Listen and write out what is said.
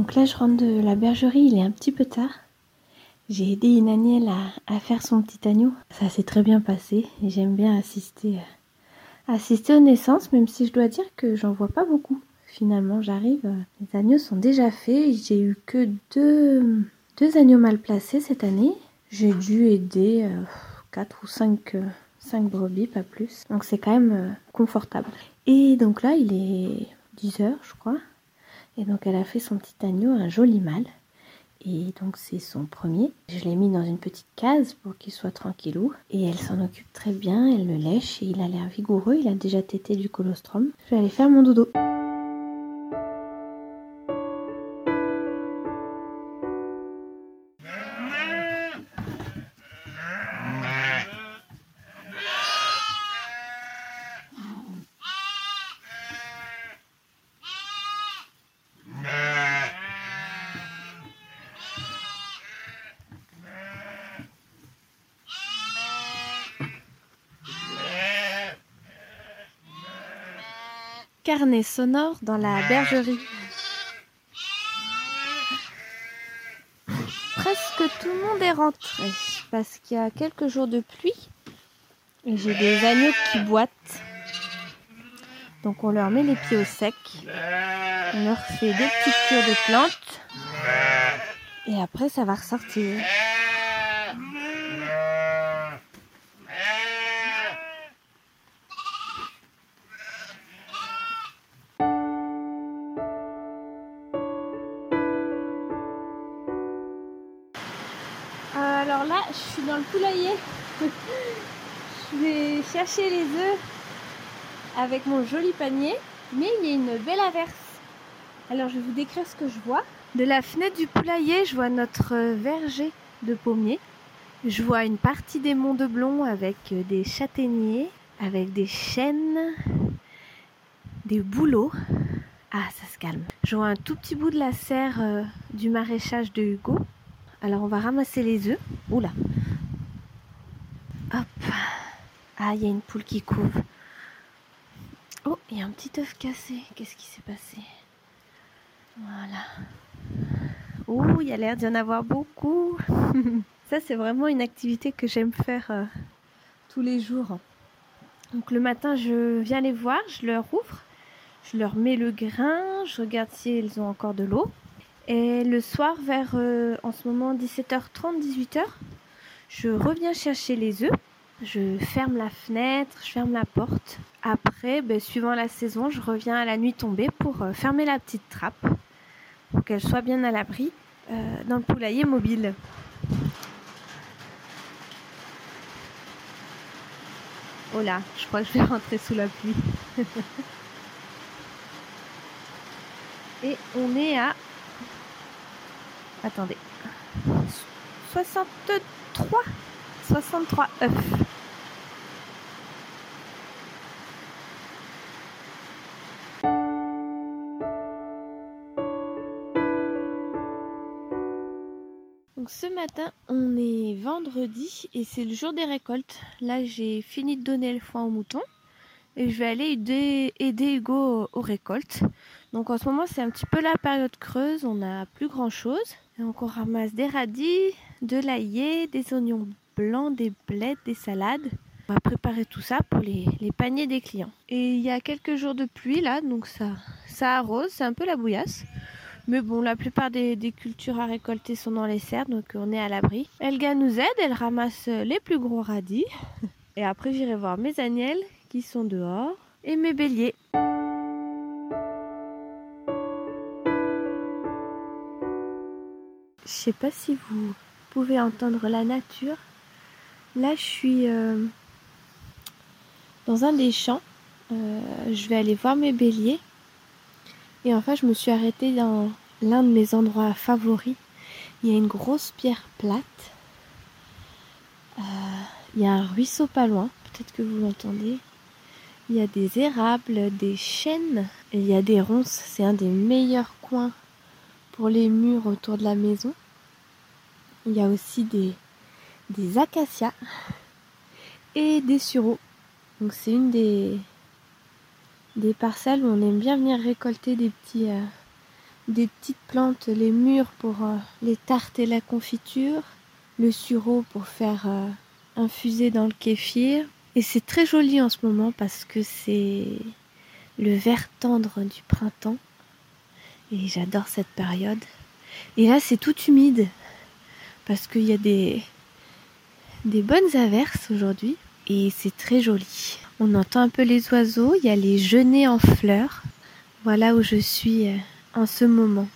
Donc là, je rentre de la bergerie, il est un petit peu tard. J'ai aidé Inaniel à, à, faire son petit agneau. Ça s'est très bien passé et j'aime bien assister, euh, aux naissances, même si je dois dire que j'en vois pas beaucoup. Finalement, j'arrive, euh, les agneaux sont déjà faits. J'ai eu que deux, deux agneaux mal placés cette année. J'ai dû aider euh, 4 ou 5, 5 brebis, pas plus. Donc c'est quand même euh, confortable. Et donc là, il est 10 heures, je crois. Et donc elle a fait son petit agneau, un joli mâle. Et donc c'est son premier. Je l'ai mis dans une petite case pour qu'il soit tranquillou. Et elle s'en occupe très bien, elle le lèche et il a l'air vigoureux. Il a déjà tété du colostrum. Je vais aller faire mon dodo. Carnet sonore dans la bergerie. Presque tout le monde est rentré parce qu'il y a quelques jours de pluie et j'ai des agneaux qui boitent. Donc on leur met les pieds au sec, on leur fait des petites cures de plantes et après ça va ressortir. Dans le poulailler. je vais chercher les œufs avec mon joli panier, mais il y a une belle averse. Alors je vais vous décrire ce que je vois. De la fenêtre du poulailler, je vois notre verger de pommiers. Je vois une partie des monts de Blond avec des châtaigniers, avec des chênes, des bouleaux. Ah, ça se calme. Je vois un tout petit bout de la serre euh, du maraîchage de Hugo. Alors on va ramasser les œufs. Oula. Hop. Ah, il y a une poule qui couve. Oh, il y a un petit œuf cassé. Qu'est-ce qui s'est passé? Voilà. Oh, il y a l'air d'y en avoir beaucoup. Ça, c'est vraiment une activité que j'aime faire euh, tous les jours. Donc le matin, je viens les voir, je leur ouvre, je leur mets le grain, je regarde si elles ont encore de l'eau. Et le soir, vers euh, en ce moment 17h30, 18h, je reviens chercher les œufs. Je ferme la fenêtre, je ferme la porte. Après, ben, suivant la saison, je reviens à la nuit tombée pour euh, fermer la petite trappe pour qu'elle soit bien à l'abri euh, dans le poulailler mobile. Oh là, je crois que je vais rentrer sous la pluie. Et on est à Attendez. 63 63 œufs. Donc ce matin, on est vendredi et c'est le jour des récoltes. Là, j'ai fini de donner le foin aux moutons et je vais aller aider, aider Hugo aux récoltes. Donc en ce moment, c'est un petit peu la période creuse, on n'a plus grand chose. Donc on ramasse des radis, de l'ail, des oignons blancs, des blettes, des salades. On va préparer tout ça pour les, paniers des clients. Et il y a quelques jours de pluie là, donc ça, ça arrose, c'est un peu la bouillasse. Mais bon, la plupart des, cultures à récolter sont dans les serres, donc on est à l'abri. Elga nous aide, elle ramasse les plus gros radis. Et après, j'irai voir mes agnelles qui sont dehors et mes béliers. Je sais pas si vous pouvez entendre la nature. Là, je suis euh, dans un des champs. Euh, je vais aller voir mes béliers. Et enfin, je me suis arrêtée dans l'un de mes endroits favoris. Il y a une grosse pierre plate. Euh, il y a un ruisseau pas loin. Peut-être que vous l'entendez. Il y a des érables, des chênes. Et il y a des ronces. C'est un des meilleurs coins les murs autour de la maison. Il y a aussi des, acacias et des sureaux. Donc c'est une des, parcelles où on aime bien venir récolter des petits, euh, des petites plantes, les mûres pour euh, les tartes et la confiture, le sureau pour faire euh, infuser dans le kéfir. Et c'est très joli en ce moment parce que c'est le vert tendre du printemps. Et j'adore cette période. Et là, c'est tout humide parce qu'il y a des, bonnes averses aujourd'hui et c'est très joli. On entend un peu les oiseaux, il y a les genêts en fleurs. Voilà où je suis euh, en ce moment.